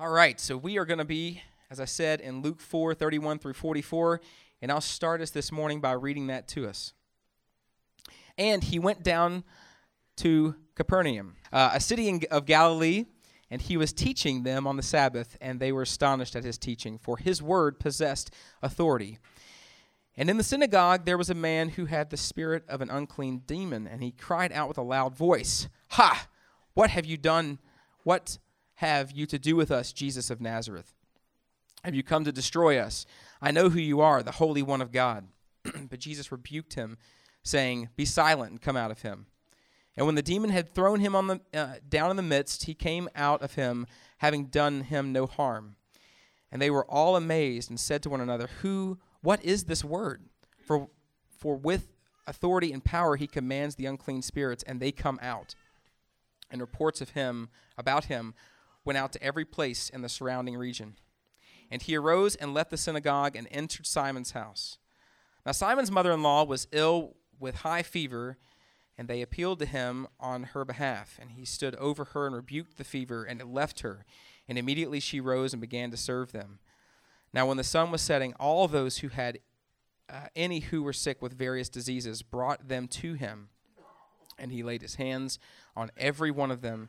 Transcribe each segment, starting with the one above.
All right, so we are going to be, as I said, in Luke 4 31 through 44, and I'll start us this morning by reading that to us. And he went down to Capernaum, uh, a city in, of Galilee, and he was teaching them on the Sabbath, and they were astonished at his teaching, for his word possessed authority. And in the synagogue there was a man who had the spirit of an unclean demon, and he cried out with a loud voice, Ha! What have you done? What have you to do with us, Jesus of Nazareth? Have you come to destroy us? I know who you are, the Holy One of God. but Jesus rebuked him, saying, Be silent and come out of him. And when the demon had thrown him on the, uh, down in the midst, he came out of him, having done him no harm. And they were all amazed and said to one another, Who, what is this word? For, for with authority and power he commands the unclean spirits, and they come out. And reports of him, about him, went out to every place in the surrounding region. And he arose and left the synagogue and entered Simon's house. Now, Simon's mother in law was ill with high fever, and they appealed to him on her behalf. And he stood over her and rebuked the fever, and it left her. And immediately she rose and began to serve them. Now, when the sun was setting, all those who had uh, any who were sick with various diseases brought them to him. And he laid his hands on every one of them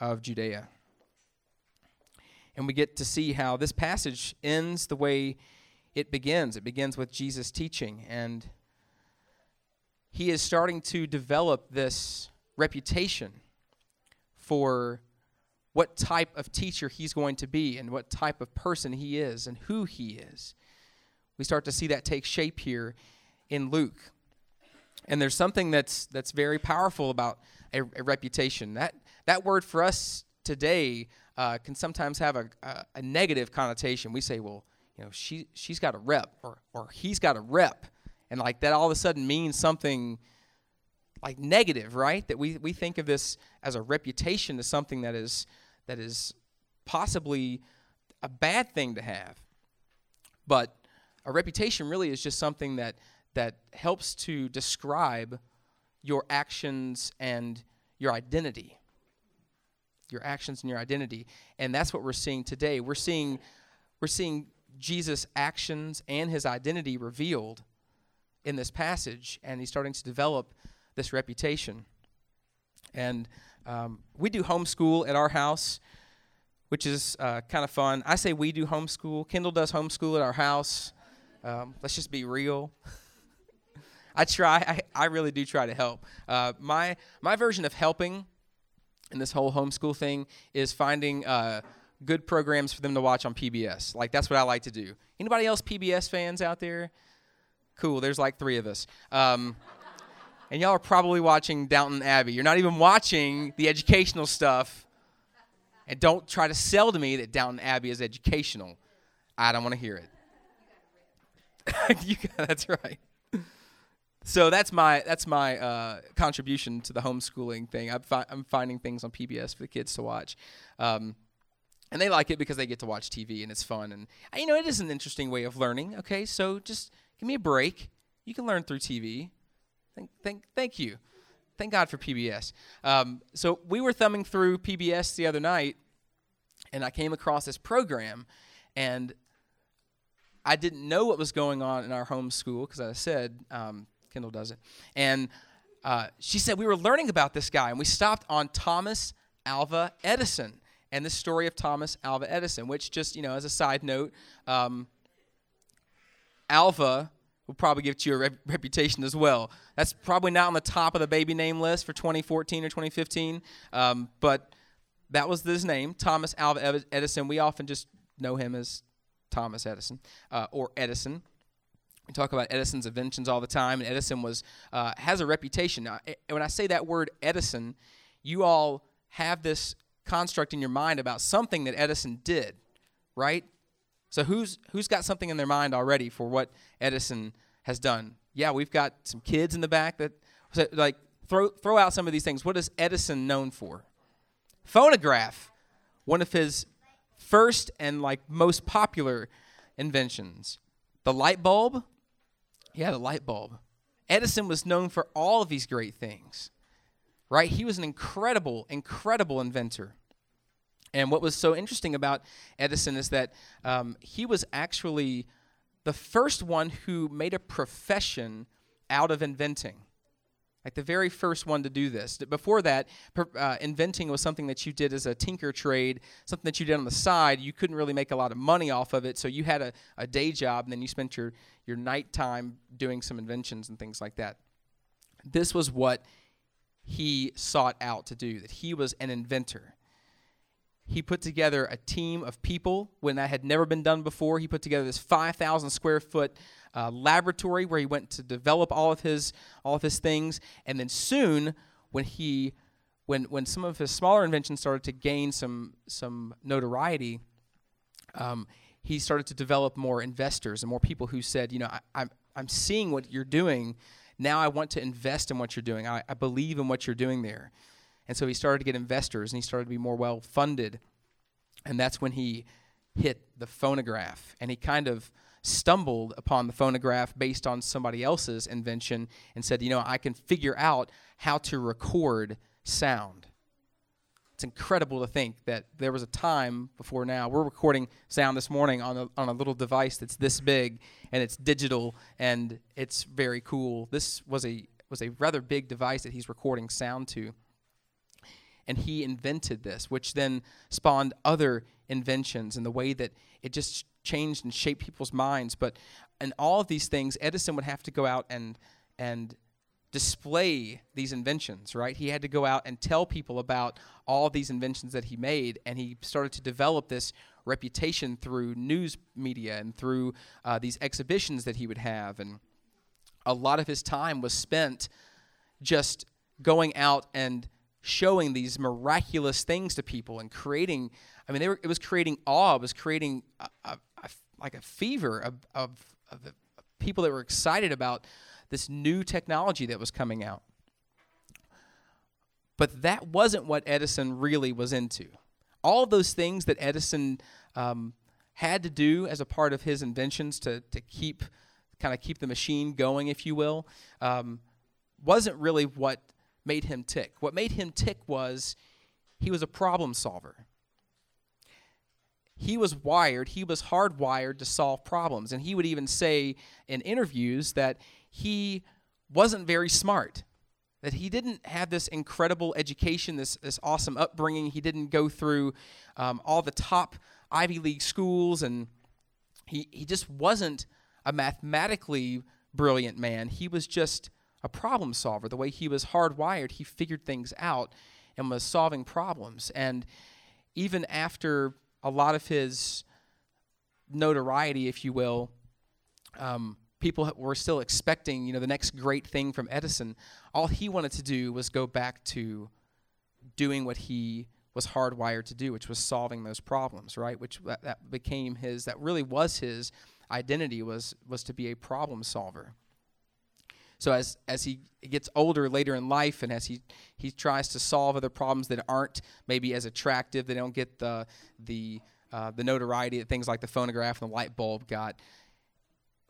of Judea. And we get to see how this passage ends the way it begins. It begins with Jesus teaching, and he is starting to develop this reputation for what type of teacher he's going to be and what type of person he is and who he is. We start to see that take shape here in Luke. And there's something that's that's very powerful about a, a reputation. That that word for us today uh, can sometimes have a, a, a, negative connotation. We say, well, you know, she she's got a rep, or or he's got a rep, and like that all of a sudden means something like negative, right? That we we think of this as a reputation as something that is that is possibly a bad thing to have, but a reputation really is just something that that helps to describe your actions and your identity your actions and your identity. And that's what we're seeing today. We're seeing we're seeing Jesus' actions and his identity revealed in this passage, and he's starting to develop this reputation. And um, we do homeschool at our house, which is uh, kind of fun. I say we do homeschool. Kendall does homeschool at our house. Um, let's just be real. I try. I, I really do try to help. Uh, my my version of helping and this whole homeschool thing is finding uh, good programs for them to watch on PBS. Like that's what I like to do. Anybody else PBS fans out there? Cool. There's like three of us. Um, and y'all are probably watching Downton Abbey. You're not even watching the educational stuff. And don't try to sell to me that Downton Abbey is educational. I don't want to hear it. you, that's right so that's my that's my uh, contribution to the homeschooling thing. I'm, fi- I'm finding things on PBS for the kids to watch, um, and they like it because they get to watch TV and it's fun. And you know, it is an interesting way of learning. Okay, so just give me a break. You can learn through TV. Thank thank thank you. Thank God for PBS. Um, so we were thumbing through PBS the other night, and I came across this program, and I didn't know what was going on in our homeschool because I said. Um, Kendall does it. And uh, she said, We were learning about this guy, and we stopped on Thomas Alva Edison and the story of Thomas Alva Edison, which, just, you know, as a side note, um, Alva will probably give you a rep- reputation as well. That's probably not on the top of the baby name list for 2014 or 2015, um, but that was his name, Thomas Alva Edison. We often just know him as Thomas Edison uh, or Edison. We talk about Edison's inventions all the time, and Edison was uh, has a reputation. Now, when I say that word Edison, you all have this construct in your mind about something that Edison did, right? So who's who's got something in their mind already for what Edison has done? Yeah, we've got some kids in the back that like throw throw out some of these things. What is Edison known for? Phonograph, one of his first and like most popular inventions. The light bulb, yeah, the light bulb. Edison was known for all of these great things, right? He was an incredible, incredible inventor. And what was so interesting about Edison is that um, he was actually the first one who made a profession out of inventing. Like the very first one to do this. Before that, uh, inventing was something that you did as a tinker trade, something that you did on the side. You couldn't really make a lot of money off of it, so you had a, a day job, and then you spent your, your nighttime doing some inventions and things like that. This was what he sought out to do, that he was an inventor he put together a team of people when that had never been done before. He put together this 5,000 square foot uh, laboratory where he went to develop all of his all of his things. And then soon, when he when when some of his smaller inventions started to gain some some notoriety, um, he started to develop more investors and more people who said, you know, I, I'm I'm seeing what you're doing. Now I want to invest in what you're doing. I, I believe in what you're doing there. And so he started to get investors and he started to be more well funded. And that's when he hit the phonograph. And he kind of stumbled upon the phonograph based on somebody else's invention and said, you know, I can figure out how to record sound. It's incredible to think that there was a time before now. We're recording sound this morning on a, on a little device that's this big and it's digital and it's very cool. This was a was a rather big device that he's recording sound to and he invented this, which then spawned other inventions and the way that it just changed and shaped people's minds. But in all of these things, Edison would have to go out and and display these inventions, right? He had to go out and tell people about all these inventions that he made, and he started to develop this reputation through news media and through uh, these exhibitions that he would have. And a lot of his time was spent just going out and showing these miraculous things to people and creating i mean were, it was creating awe it was creating a, a, like a fever of, of, of people that were excited about this new technology that was coming out but that wasn't what edison really was into all those things that edison um, had to do as a part of his inventions to, to keep kind of keep the machine going if you will um, wasn't really what made him tick. What made him tick was he was a problem solver. He was wired, he was hardwired to solve problems. And he would even say in interviews that he wasn't very smart, that he didn't have this incredible education, this, this awesome upbringing. He didn't go through um, all the top Ivy League schools, and he, he just wasn't a mathematically brilliant man. He was just a problem solver. The way he was hardwired, he figured things out and was solving problems. And even after a lot of his notoriety, if you will, um, people were still expecting, you know, the next great thing from Edison. All he wanted to do was go back to doing what he was hardwired to do, which was solving those problems, right? Which that, that became his, that really was his identity was was to be a problem solver. So as as he gets older later in life, and as he he tries to solve other problems that aren't maybe as attractive, they don't get the the uh, the notoriety that things like the phonograph and the light bulb got.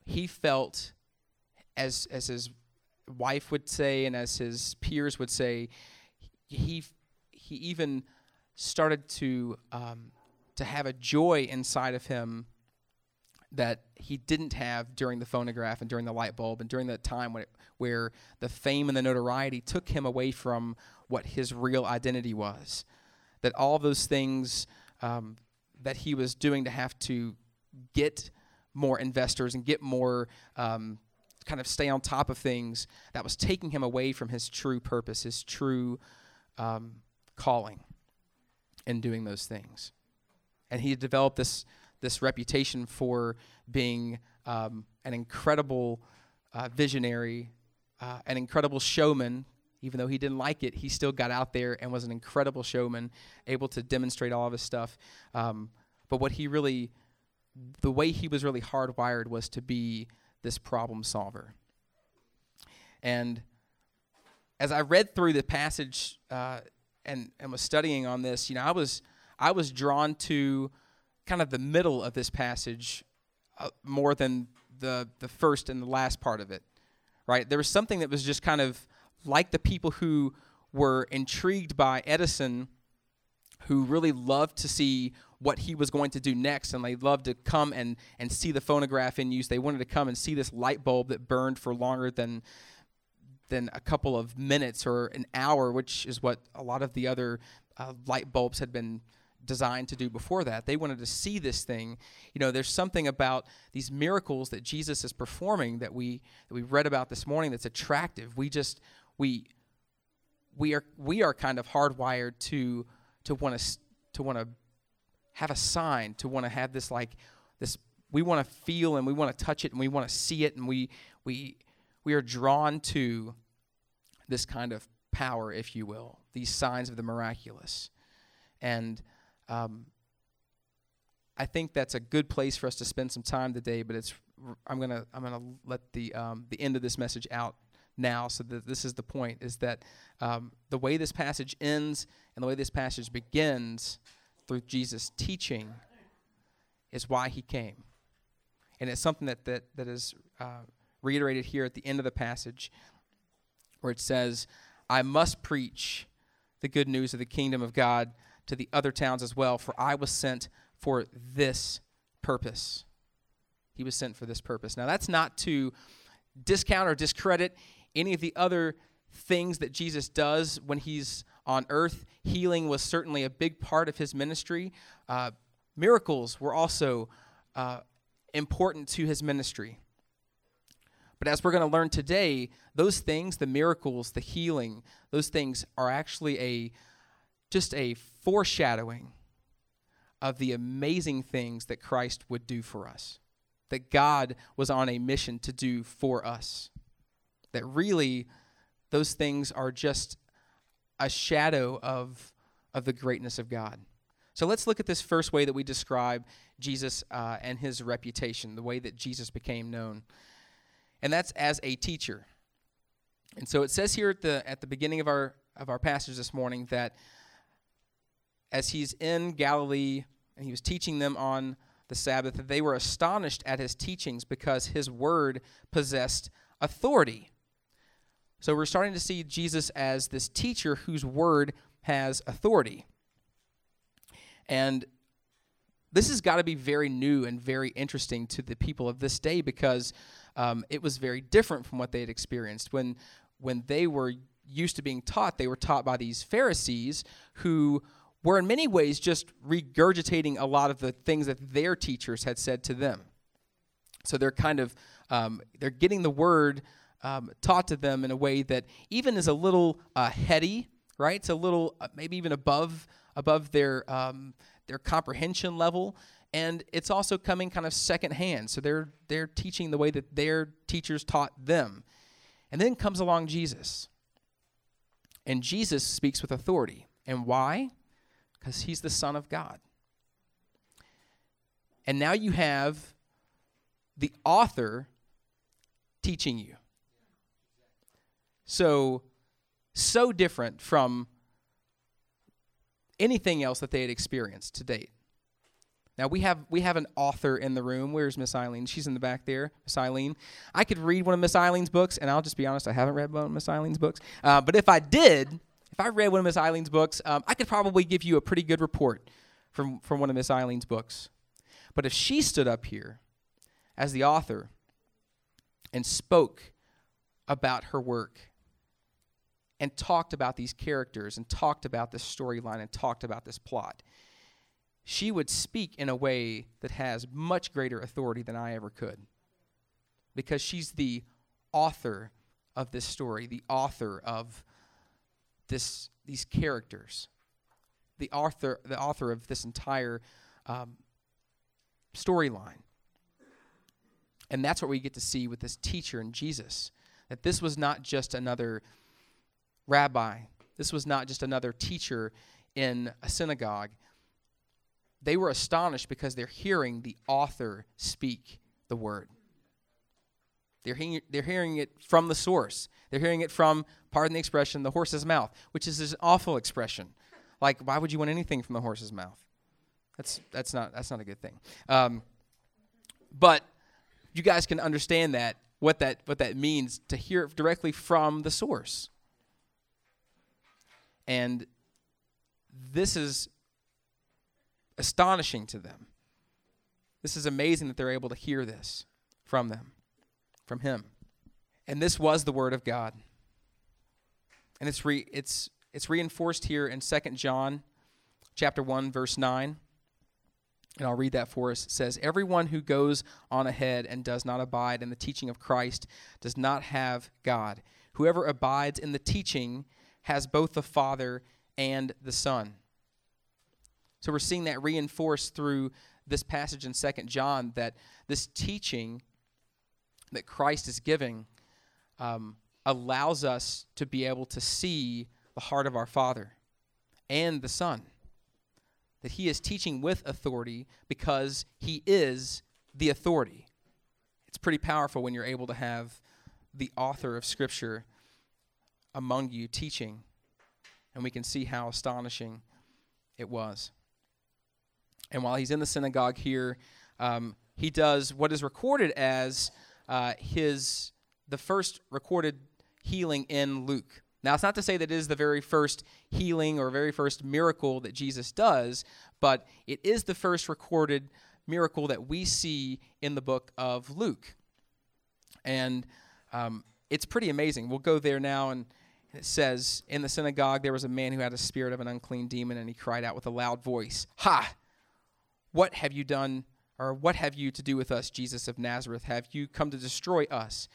He felt, as as his wife would say, and as his peers would say, he he even started to um, to have a joy inside of him that he didn't have during the phonograph and during the light bulb and during that time when it, where the fame and the notoriety took him away from what his real identity was. That all those things um, that he was doing to have to get more investors and get more um, kind of stay on top of things, that was taking him away from his true purpose, his true um, calling in doing those things. And he developed this this reputation for being um, an incredible uh, visionary, uh, an incredible showman. Even though he didn't like it, he still got out there and was an incredible showman, able to demonstrate all of his stuff. Um, but what he really, the way he was really hardwired was to be this problem solver. And as I read through the passage uh, and and was studying on this, you know, I was I was drawn to kind of the middle of this passage uh, more than the the first and the last part of it. Right? There was something that was just kind of like the people who were intrigued by Edison who really loved to see what he was going to do next and they loved to come and, and see the phonograph in use. They wanted to come and see this light bulb that burned for longer than than a couple of minutes or an hour, which is what a lot of the other uh, light bulbs had been designed to do before that. They wanted to see this thing. You know, there's something about these miracles that Jesus is performing that we that we read about this morning that's attractive. We just we we are we are kind of hardwired to to want to to want to have a sign, to want to have this like this we want to feel and we want to touch it and we want to see it and we we we are drawn to this kind of power, if you will, these signs of the miraculous. And um, I think that's a good place for us to spend some time today. But it's I'm gonna I'm gonna let the um, the end of this message out now, so that this is the point: is that um, the way this passage ends and the way this passage begins through Jesus' teaching is why he came, and it's something that that that is uh, reiterated here at the end of the passage, where it says, "I must preach the good news of the kingdom of God to the other towns as well, for I was sent for this purpose." He was sent for this purpose. Now, that's not to discount or discredit any of the other things that Jesus does when he's on earth. Healing was certainly a big part of his ministry. Uh, miracles were also uh, important to his ministry. But as we're going to learn today, those things, the miracles, the healing, those things are actually a just a foreshadowing of the amazing things that Christ would do for us. That God was on a mission to do for us that really those things are just a shadow of, of the greatness of God. So let's look at this first way that we describe Jesus uh, and his reputation, the way that Jesus became known. And that's as a teacher. And so it says here at the, at the beginning of our, of our passage this morning that as he's in Galilee and he was teaching them on the Sabbath, that they were astonished at his teachings because his word possessed authority. So we're starting to see Jesus as this teacher whose word has authority. And this has got to be very new and very interesting to the people of this day because um, it was very different from what they had experienced. When, when they were used to being taught, they were taught by these Pharisees who were in many ways just regurgitating a lot of the things that their teachers had said to them. So they're kind of um, they're getting the word um, taught to them in a way that even is a little uh, heady, right? It's a little uh, maybe even above above their um, their comprehension level, and it's also coming kind of secondhand. So they're they're teaching the way that their teachers taught them, and then comes along Jesus, and Jesus speaks with authority. And why? Because he's the Son of God. And now you have the author teaching you. So, so different from anything else that they had experienced to date. Now we have we have an author in the room. Where's Miss Eileen? She's in the back there. Miss Eileen. I could read one of Miss Eileen's books, and I'll just be honest, I haven't read one of Miss Eileen's books. Uh, but if I did, if I read one of Miss Eileen's books, um, I could probably give you a pretty good report from from one of Miss Eileen's books. But if she stood up here as the author and spoke about her work and talked about these characters and talked about this storyline and talked about this plot. She would speak in a way that has much greater authority than I ever could because she's the author of this story, the author of this these characters, the author the author of this entire um, storyline. And that's what we get to see with this teacher and Jesus. That this was not just another rabbi. This was not just another teacher in a synagogue. they were astonished because they're hearing the author speak the word. They're hearing, they're hearing it from the source. They're hearing it from, pardon the expression, the horse's mouth, which is an awful expression. Like, why would you want anything from the horse's mouth? That's, that's, not, that's not a good thing. Um, but you guys can understand that, what that, what that means to hear it directly from the source. And this is astonishing to them. This is amazing that they're able to hear this from them, from him. And this was the word of God. And it's re, it's it's reinforced here in 2 John chapter 1 verse 9. And I'll read that for us. It says, Everyone who goes on ahead and does not abide in the teaching of Christ does not have God. Whoever abides in the teaching has both the Father and the Son. So we're seeing that reinforced through this passage in Second John that this teaching that Christ is giving um, allows us to be able to see the heart of our Father and the Son. That He is teaching with authority because He is the authority. It's pretty powerful when you're able to have the author of Scripture among you teaching, and we can see how astonishing it was. And while he's in the synagogue here, um, he does what is recorded as uh, his the first recorded healing in Luke. Now, it's not to say that it is the very first healing or very first miracle that Jesus does, but it is the first recorded miracle that we see in the book of Luke. And um, it's pretty amazing. We'll go there now, and it says, In the synagogue there was a man who had a spirit of an unclean demon, and he cried out with a loud voice, Ha! What have you done, or what have you to do with us, Jesus of Nazareth? Have you come to destroy us?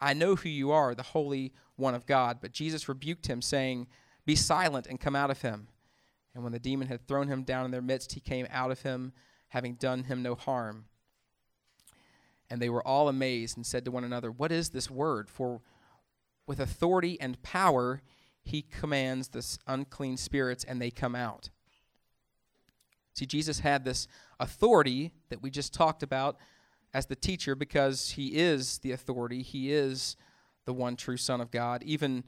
I know who you are, the Holy One of God. But Jesus rebuked him, saying, Be silent and come out of him. And when the demon had thrown him down in their midst, he came out of him, having done him no harm. And they were all amazed and said to one another, What is this word? For with authority and power he commands the unclean spirits, and they come out. See, Jesus had this authority that we just talked about as the teacher because he is the authority. He is the one true Son of God. Even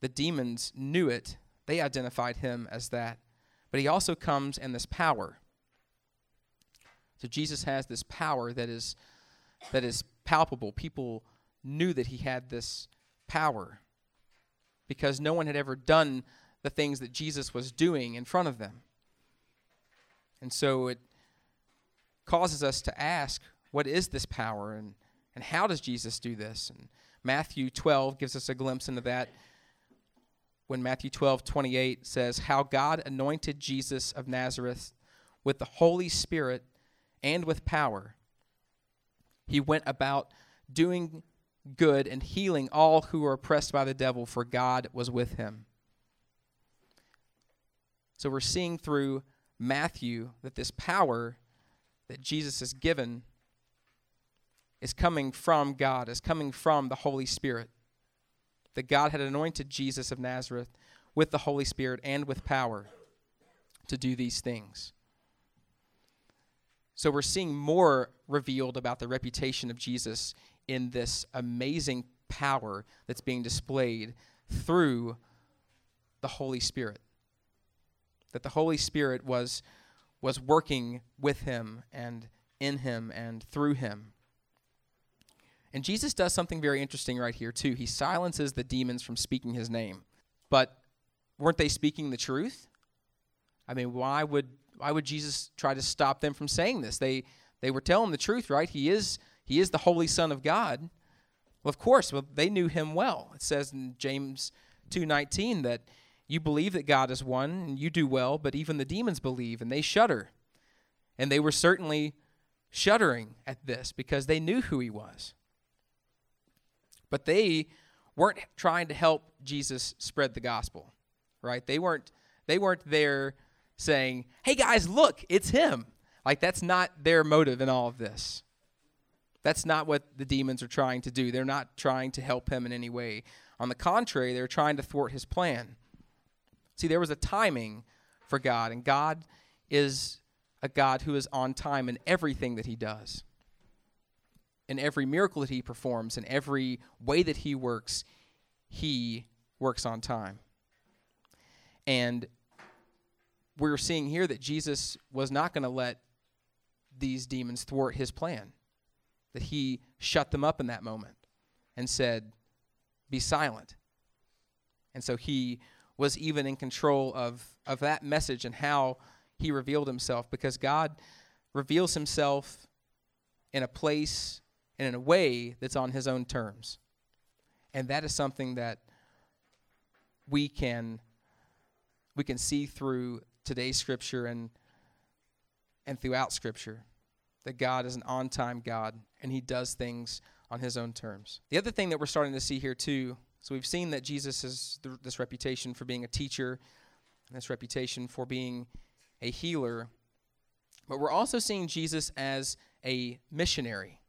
the demons knew it, they identified him as that. But he also comes in this power. So Jesus has this power that is that is palpable. People knew that he had this power because no one had ever done the things that Jesus was doing in front of them. And so it causes us to ask, what is this power and, and how does Jesus do this? And Matthew 12 gives us a glimpse into that when Matthew 12, 28 says, How God anointed Jesus of Nazareth with the Holy Spirit and with power. He went about doing good and healing all who were oppressed by the devil, for God was with him. So we're seeing through Matthew that this power that Jesus has given is coming from God, is coming from the Holy Spirit. That God had anointed Jesus of Nazareth with the Holy Spirit and with power to do these things. So we're seeing more revealed about the reputation of Jesus in this amazing power that's being displayed through the Holy Spirit that the Holy Spirit was, was working with him and in him and through him. And Jesus does something very interesting right here, too. He silences the demons from speaking his name. But weren't they speaking the truth? I mean, why would why would Jesus try to stop them from saying this? They they were telling the truth, right? He is he is the holy son of God. Well, of course, well, they knew him well. It says in James 2:19 that you believe that God is one, and you do well, but even the demons believe, and they shudder. And they were certainly shuddering at this because they knew who he was. But they weren't trying to help Jesus spread the gospel, right? They weren't they weren't there saying, "Hey guys, look, it's him." Like that's not their motive in all of this. That's not what the demons are trying to do. They're not trying to help him in any way. On the contrary, they're trying to thwart his plan. See, there was a timing for God, and God is a God who is on time in everything that he does. In every miracle that he performs, in every way that he works, he works on time. And we're seeing here that Jesus was not going to let these demons thwart his plan, that he shut them up in that moment and said, Be silent. And so he was even in control of, of that message and how he revealed himself because God reveals himself in a place and in a way that's on his own terms. And that is something that we can we can see through today's scripture and and throughout scripture that God is an on-time God and he does things on his own terms. The other thing that we're starting to see here too, so we've seen that Jesus has th- this reputation for being a teacher, this reputation for being a healer, but we're also seeing Jesus as a missionary.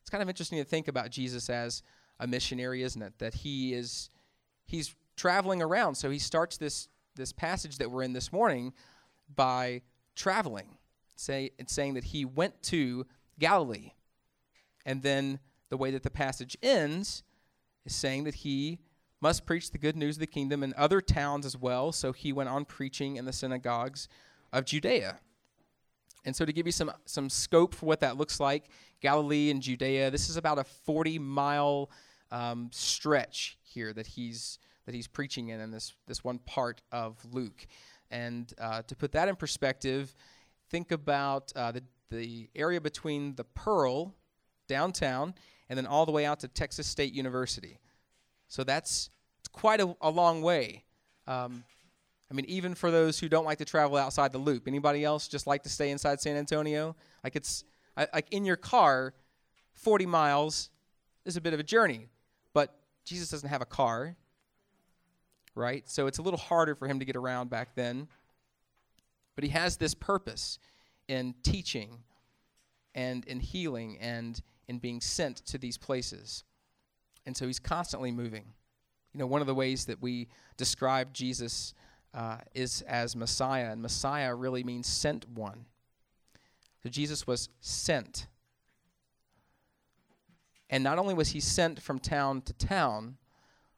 It's kind of interesting to think about Jesus as a missionary, isn't it? That he is he's traveling around. So he starts this this passage that we're in this morning by traveling. Say it's saying that he went to Galilee. And then the way that the passage ends is saying that he must preach the good news of the kingdom in other towns as well. So he went on preaching in the synagogues of Judea. And so to give you some some scope for what that looks like, Galilee and Judea, this is about a 40 mile um, stretch here that he's that he's preaching in in this this one part of Luke. And uh, to put that in perspective, think about uh, the the area between the Pearl downtown and then all the way out to Texas State University. So that's quite a, a long way. Um, I mean, even for those who don't like to travel outside the loop, anybody else just like to stay inside San Antonio? Like it's like in your car, 40 miles is a bit of a journey, but Jesus doesn't have a car, right? So it's a little harder for him to get around back then. But he has this purpose in teaching and in healing and in being sent to these places. And so he's constantly moving. You know, one of the ways that we describe Jesus uh, is as Messiah, and Messiah really means sent one. So Jesus was sent. And not only was he sent from town to town,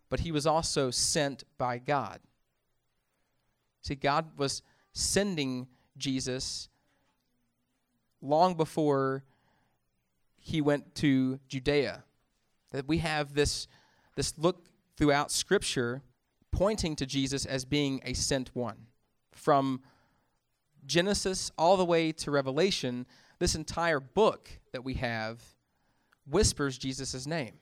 but he was also sent by God. See, God was sending Jesus long before he went to Judea that we have this, this look throughout Scripture pointing to Jesus as being a sent one. From Genesis all the way to Revelation, this entire book that we have whispers Jesus' name.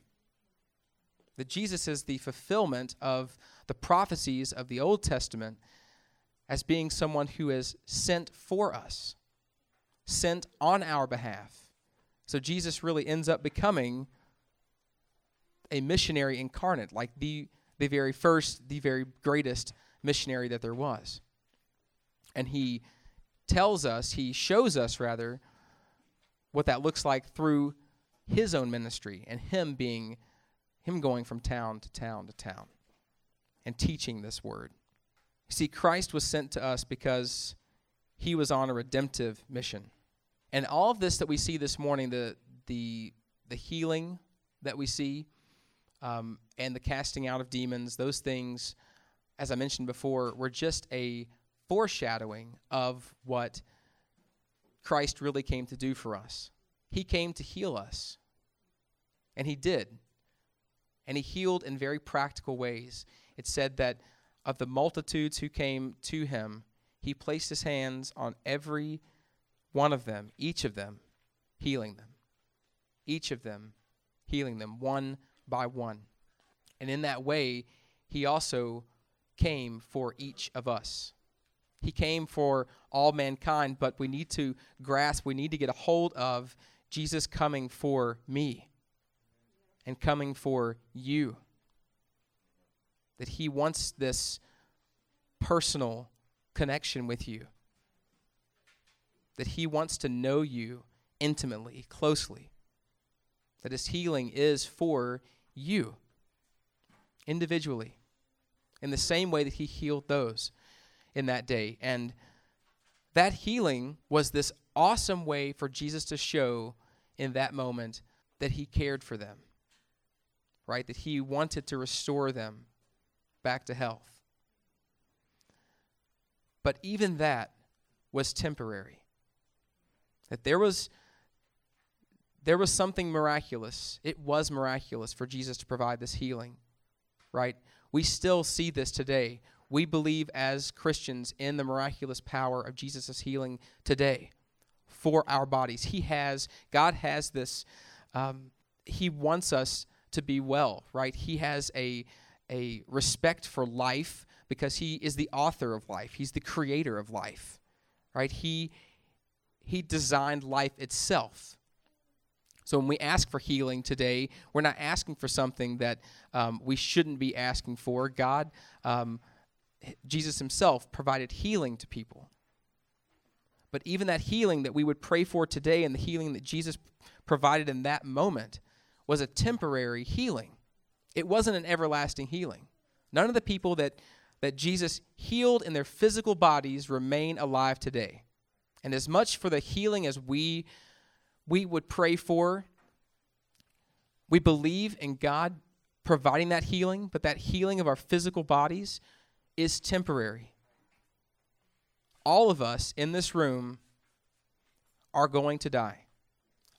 That Jesus is the fulfillment of the prophecies of the Old Testament as being someone who is sent for us, sent on our behalf. So Jesus really ends up becoming a missionary incarnate, like the, the very first, the very greatest missionary that there was. And he tells us, he shows us rather, what that looks like through his own ministry and him being, him going from town to town to town and teaching this word. You see, Christ was sent to us because he was on a redemptive mission. And all of this that we see this morning, the, the, the healing that we see, um, and the casting out of demons, those things, as I mentioned before, were just a foreshadowing of what Christ really came to do for us. He came to heal us, and He did. And He healed in very practical ways. It said that of the multitudes who came to Him, He placed His hands on every one of them, each of them, healing them. Each of them healing them, one by one. And in that way, he also came for each of us. He came for all mankind, but we need to grasp, we need to get a hold of Jesus coming for me and coming for you. That he wants this personal connection with you. That he wants to know you intimately, closely. That his healing is for you individually in the same way that he healed those in that day. And that healing was this awesome way for Jesus to show in that moment that he cared for them, right? That he wanted to restore them back to health. But even that was temporary. That there was there was something miraculous. It was miraculous for Jesus to provide this healing, right? We still see this today. We believe as Christians in the miraculous power of Jesus' healing today for our bodies. He has, God has this, um, He wants us to be well, right? He has a, a respect for life because He is the author of life, He's the creator of life, right? He, he designed life itself. So when we ask for healing today, we're not asking for something that um, we shouldn't be asking for. God, um, Jesus Himself provided healing to people. But even that healing that we would pray for today and the healing that Jesus provided in that moment was a temporary healing. It wasn't an everlasting healing. None of the people that, that Jesus healed in their physical bodies remain alive today. And as much for the healing as we, we would pray for, we believe in God providing that healing, but that healing of our physical bodies is temporary all of us in this room are going to die.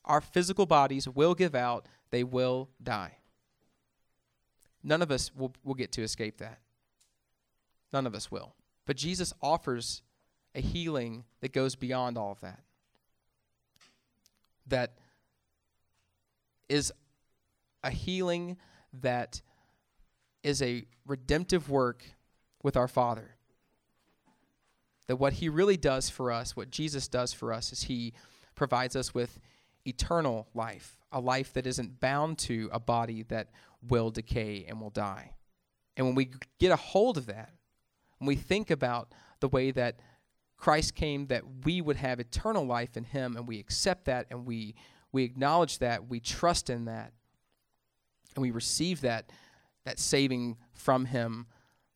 Our physical bodies will give out, they will die. None of us will, will get to escape that. None of us will. But Jesus offers a healing that goes beyond all of that. That is a healing that is a redemptive work with our Father that what he really does for us, what Jesus does for us, is he provides us with eternal life, a life that isn't bound to a body that will decay and will die. And when we get a hold of that, when we think about the way that Christ came that we would have eternal life in him and we accept that and we we acknowledge that, we trust in that, and we receive that that saving from him,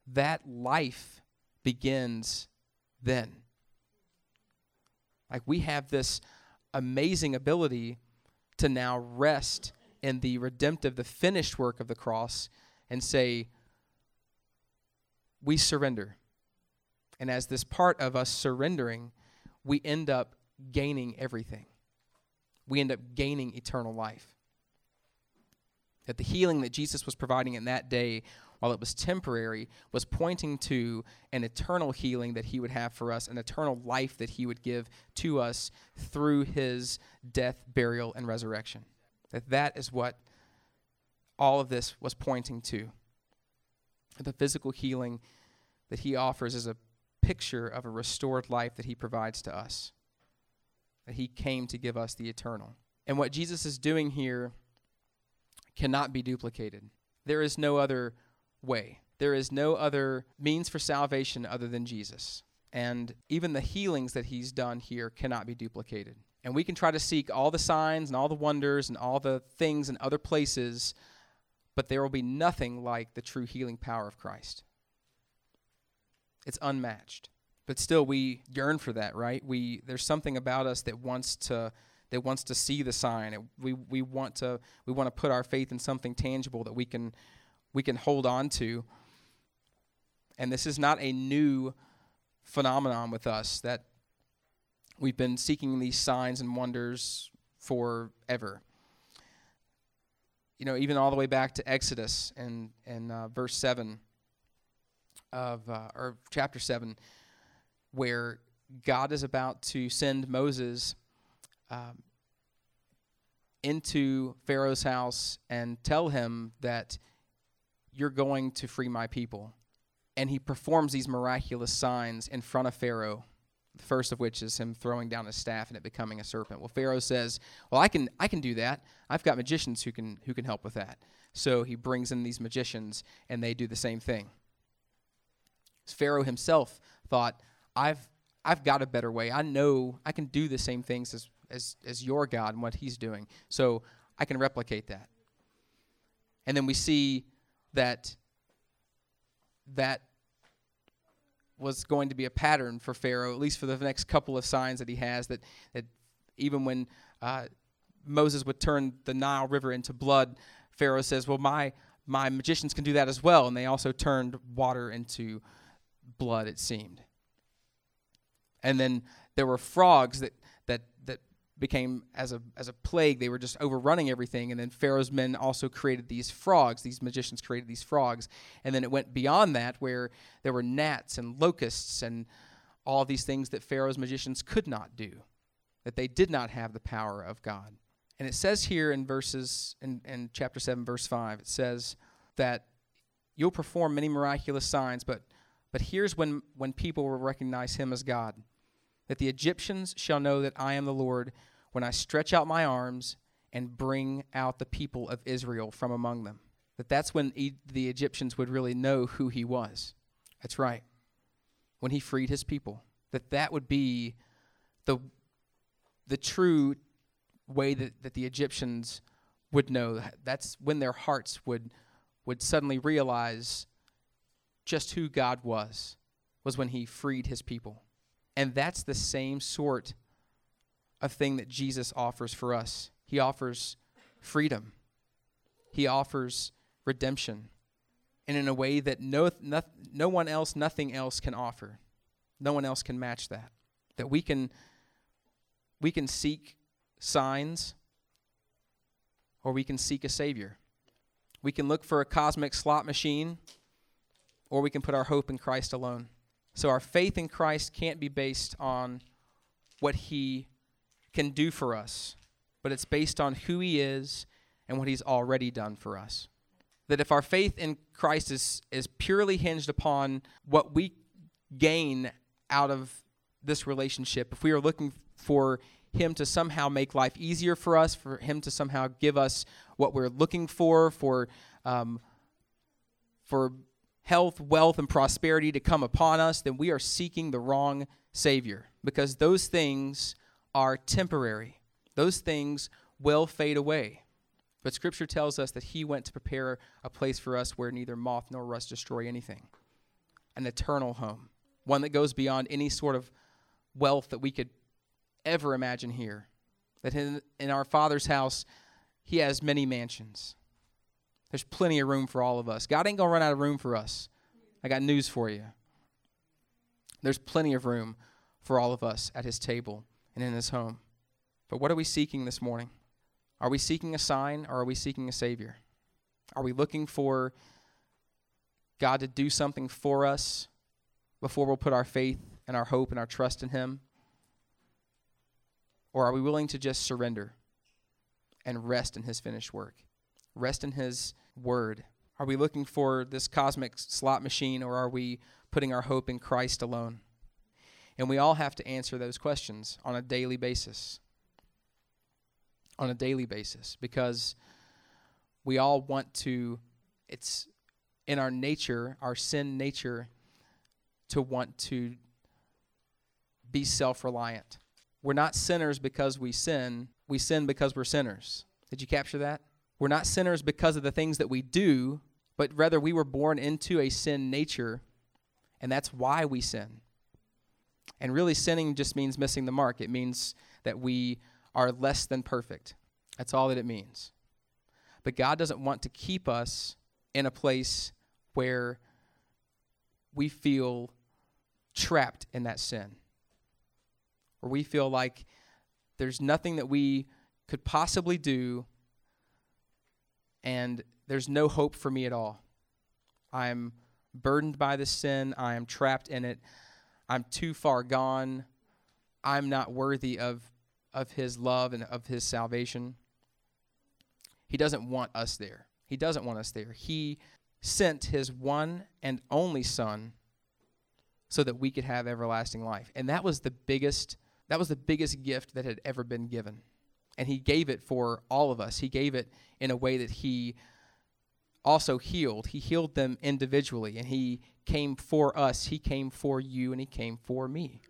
that life begins then. Like we have this amazing ability to now rest in the redemptive, the finished work of the cross and say, we surrender. And as this part of us surrendering, we end up gaining everything. We end up gaining eternal life. That the healing that Jesus was providing in that day while it was temporary, was pointing to an eternal healing that he would have for us, an eternal life that he would give to us through his death, burial, and resurrection. That that is what all of this was pointing to. The physical healing that he offers is a picture of a restored life that he provides to us. That he came to give us the eternal. And what Jesus is doing here cannot be duplicated. There is no other way. There is no other means for salvation other than Jesus. And even the healings that he's done here cannot be duplicated. And we can try to seek all the signs and all the wonders and all the things in other places, but there will be nothing like the true healing power of Christ. It's unmatched. But still we yearn for that, right? We there's something about us that wants to that wants to see the sign. We we want to we want to put our faith in something tangible that we can we can hold on to. And this is not a new phenomenon with us that we've been seeking these signs and wonders forever. You know, even all the way back to Exodus and and uh, verse seven of uh, or chapter seven, where God is about to send Moses um, into Pharaoh's house and tell him that you're going to free my people. And he performs these miraculous signs in front of Pharaoh. The first of which is him throwing down his staff and it becoming a serpent. Well, Pharaoh says, "Well, I can I can do that. I've got magicians who can who can help with that." So he brings in these magicians and they do the same thing. Pharaoh himself thought, "I've I've got a better way. I know I can do the same things as as as your God and what he's doing. So I can replicate that." And then we see that that was going to be a pattern for Pharaoh, at least for the next couple of signs that he has. That that even when uh, Moses would turn the Nile River into blood, Pharaoh says, "Well, my my magicians can do that as well," and they also turned water into blood. It seemed. And then there were frogs that that that became as a as a plague. They were just overrunning everything. And then Pharaoh's men also created these frogs. These magicians created these frogs. And then it went beyond that, where there were gnats and locusts and all these things that Pharaoh's magicians could not do, that they did not have the power of God. And it says here in verses in, in chapter seven, verse five, it says that you'll perform many miraculous signs, but but here's when when people will recognize him as God that the Egyptians shall know that I am the Lord when I stretch out my arms and bring out the people of Israel from among them. That that's when e- the Egyptians would really know who he was. That's right. When he freed his people. That that would be the the true way that, that the Egyptians would know. That's when their hearts would would suddenly realize just who God was, was when he freed his people. And that's the same sort of thing that Jesus offers for us. He offers freedom, He offers redemption, and in a way that no, no, no one else, nothing else can offer. No one else can match that. That we can, we can seek signs or we can seek a Savior. We can look for a cosmic slot machine or we can put our hope in Christ alone. So our faith in Christ can't be based on what he can do for us, but it's based on who he is and what he's already done for us. That if our faith in Christ is, is purely hinged upon what we gain out of this relationship, if we are looking for him to somehow make life easier for us, for him to somehow give us what we're looking for, for um, for health, wealth, and prosperity to come upon us, then we are seeking the wrong Savior because those things are temporary. Those things will fade away. But Scripture tells us that He went to prepare a place for us where neither moth nor rust destroy anything an eternal home, one that goes beyond any sort of wealth that we could ever imagine here. That in, in our Father's house, He has many mansions. There's plenty of room for all of us. God ain't going to run out of room for us. I got news for you. There's plenty of room for all of us at his table and in his home. But what are we seeking this morning? Are we seeking a sign or are we seeking a Savior? Are we looking for God to do something for us before we'll put our faith and our hope and our trust in Him? Or are we willing to just surrender and rest in His finished work? Rest in His word? Are we looking for this cosmic slot machine or are we putting our hope in Christ alone? And we all have to answer those questions on a daily basis. On a daily basis because we all want to it's in our nature, our sin nature to want to be self-reliant. We're not sinners because we sin, we sin because we're sinners. Did you capture that? We're not sinners because of the things that we do, but rather we were born into a sin nature, and that's why we sin. And really, sinning just means missing the mark. It means that we are less than perfect. That's all that it means. But God doesn't want to keep us in a place where we feel trapped in that sin, where we feel like there's nothing that we could possibly do and there's no hope for me at all. I'm burdened by the sin, I am trapped in it. I'm too far gone. I'm not worthy of of his love and of his salvation. He doesn't want us there. He doesn't want us there. He sent his one and only son so that we could have everlasting life. And that was the biggest that was the biggest gift that had ever been given and he gave it for all of us. He gave it in a way that he also healed. He healed them individually, and he came for us. He came for you, and he came for me.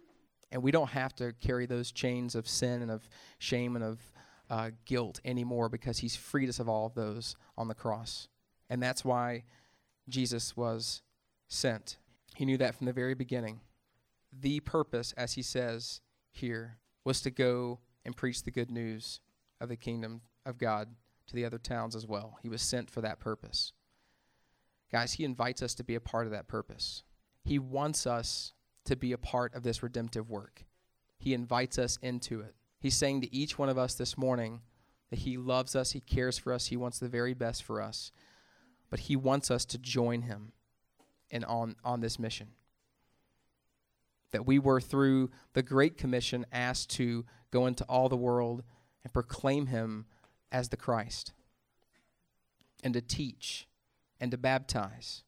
And we don't have to carry those chains of sin and of shame and of uh, guilt anymore because he's freed us of all of those on the cross. And that's why Jesus was sent. He knew that from the very beginning. The purpose, as he says here, was to go and preach the good news of the kingdom of God to the other towns as well. He was sent for that purpose. Guys, he invites us to be a part of that purpose. He wants us to be a part of this redemptive work. He invites us into it. He's saying to each one of us this morning that he loves us, he cares for us, he wants the very best for us. But he wants us to join him in on, on this mission. That we were through the Great Commission asked to go into all the world and proclaim him as the Christ, and to teach, and to baptize.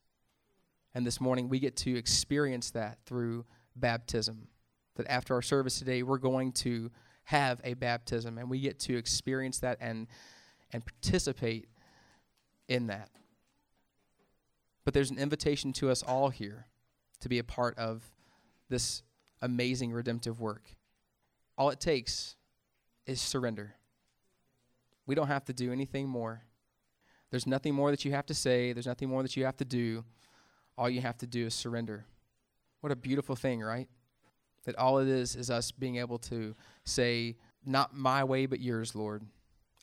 And this morning we get to experience that through baptism. That after our service today, we're going to have a baptism, and we get to experience that and, and participate in that. But there's an invitation to us all here to be a part of this amazing redemptive work. All it takes is surrender. We don't have to do anything more. There's nothing more that you have to say, there's nothing more that you have to do. All you have to do is surrender. What a beautiful thing, right? That all it is is us being able to say, Not my way, but yours, Lord.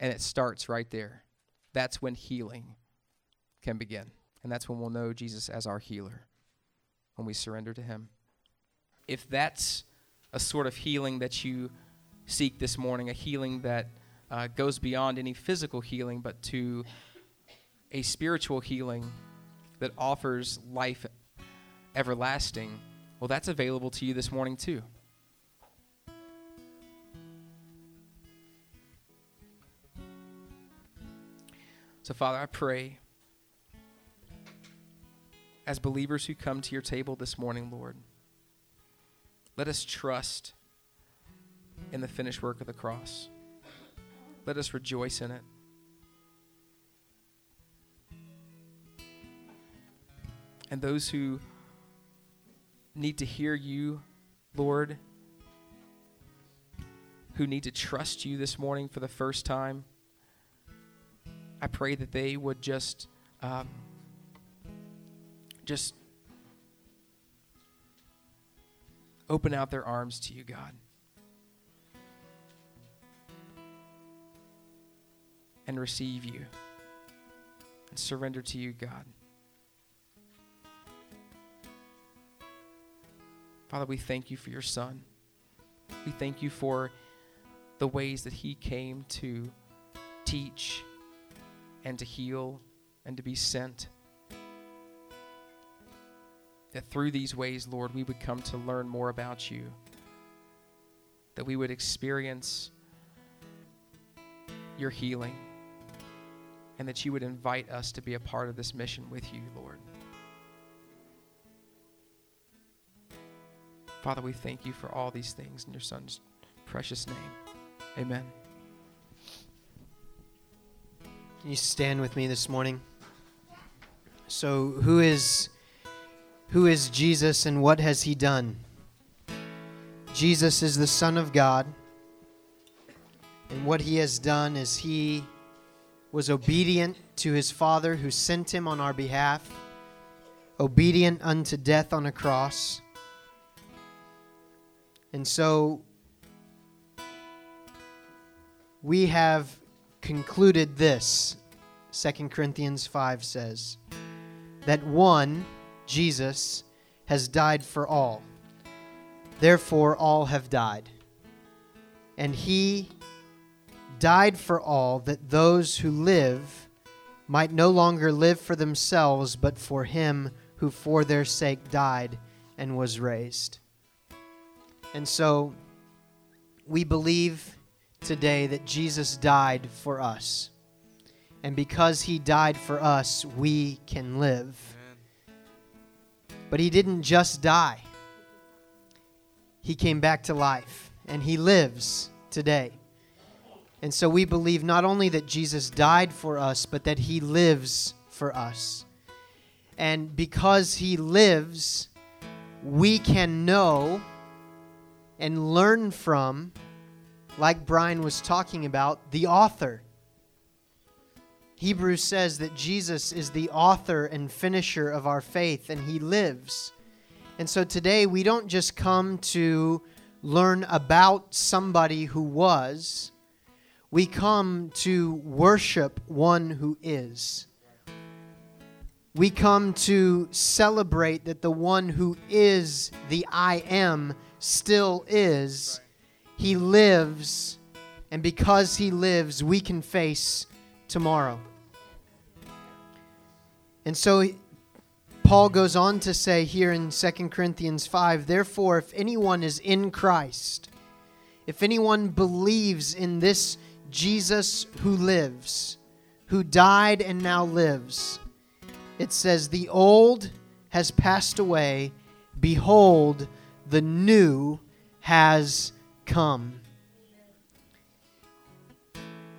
And it starts right there. That's when healing can begin. And that's when we'll know Jesus as our healer, when we surrender to Him. If that's a sort of healing that you seek this morning, a healing that uh, goes beyond any physical healing, but to a spiritual healing that offers life everlasting, well, that's available to you this morning, too. So, Father, I pray as believers who come to your table this morning, Lord, let us trust in the finished work of the cross. Let us rejoice in it. And those who need to hear you, Lord, who need to trust you this morning for the first time, I pray that they would just um, just open out their arms to you, God. and receive you and surrender to you, God. Father, we thank you for your Son. We thank you for the ways that he came to teach and to heal and to be sent. That through these ways, Lord, we would come to learn more about you. That we would experience your healing and that you would invite us to be a part of this mission with you, Lord. Father, we thank you for all these things in your Son's precious name. Amen. Can you stand with me this morning? So, who is who is Jesus and what has he done? Jesus is the Son of God. And what he has done is he was obedient to his Father who sent him on our behalf, obedient unto death on a cross. And so we have concluded this. 2 Corinthians 5 says that one, Jesus, has died for all. Therefore, all have died. And he died for all, that those who live might no longer live for themselves, but for him who for their sake died and was raised. And so we believe today that Jesus died for us. And because he died for us, we can live. But he didn't just die, he came back to life, and he lives today. And so we believe not only that Jesus died for us, but that he lives for us. And because he lives, we can know and learn from, like Brian was talking about, the author. Hebrews says that Jesus is the author and finisher of our faith, and he lives. And so today we don't just come to learn about somebody who was, we come to worship one who is. We come to celebrate that the one who is the I am still is. He lives, and because he lives, we can face tomorrow. And so Paul goes on to say here in 2 Corinthians 5 Therefore, if anyone is in Christ, if anyone believes in this Jesus who lives, who died and now lives, it says, The old has passed away. Behold, the new has come.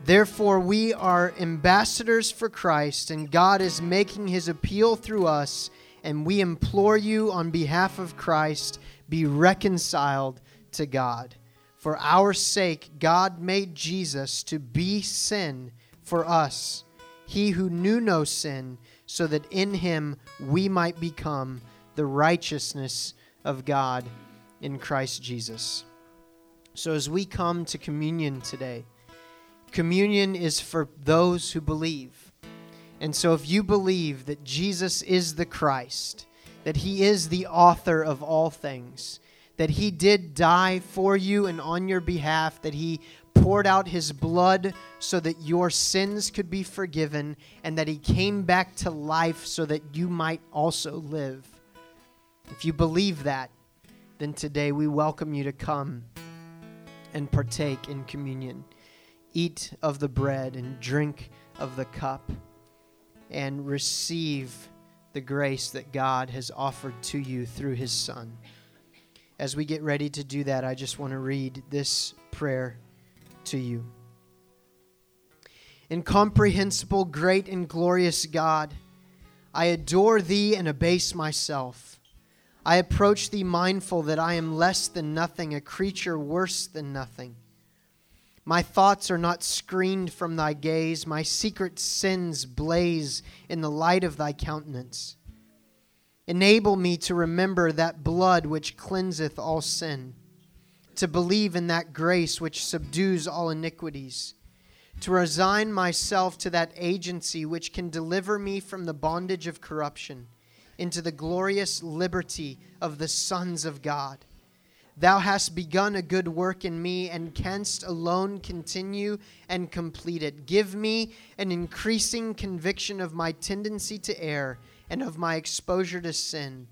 Therefore, we are ambassadors for Christ, and God is making his appeal through us, and we implore you on behalf of Christ, be reconciled to God. For our sake, God made Jesus to be sin for us, he who knew no sin, so that in him we might become the righteousness of God in Christ Jesus. So, as we come to communion today, Communion is for those who believe. And so, if you believe that Jesus is the Christ, that He is the author of all things, that He did die for you and on your behalf, that He poured out His blood so that your sins could be forgiven, and that He came back to life so that you might also live. If you believe that, then today we welcome you to come and partake in communion eat of the bread and drink of the cup and receive the grace that God has offered to you through his Son. As we get ready to do that, I just want to read this prayer to you. Incomprehensible, great, and glorious God, I adore thee and abase myself. I approach thee mindful that I am less than nothing, a creature worse than nothing. My thoughts are not screened from thy gaze. My secret sins blaze in the light of thy countenance. Enable me to remember that blood which cleanseth all sin, to believe in that grace which subdues all iniquities, to resign myself to that agency which can deliver me from the bondage of corruption into the glorious liberty of the sons of God. Thou hast begun a good work in me and canst alone continue and complete it. Give me an increasing conviction of my tendency to err and of my exposure to sin.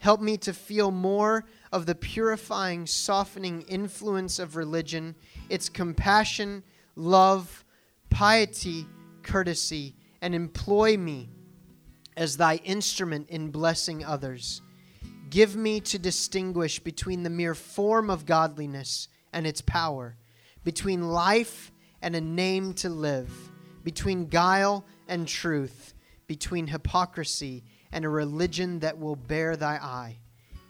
Help me to feel more of the purifying, softening influence of religion, its compassion, love, piety, courtesy, and employ me as thy instrument in blessing others. Give me to distinguish between the mere form of godliness and its power, between life and a name to live, between guile and truth, between hypocrisy and a religion that will bear thy eye.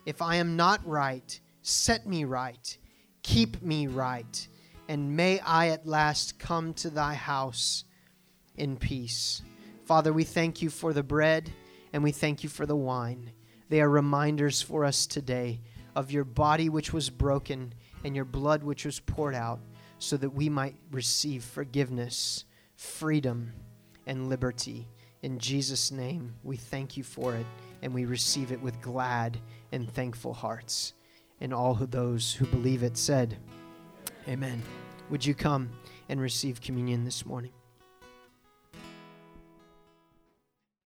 If I am not right, set me right, keep me right, and may I at last come to thy house in peace. Father, we thank you for the bread and we thank you for the wine. They are reminders for us today of your body which was broken and your blood which was poured out so that we might receive forgiveness, freedom, and liberty. In Jesus' name, we thank you for it and we receive it with glad and thankful hearts. And all who, those who believe it said, Amen. Would you come and receive communion this morning?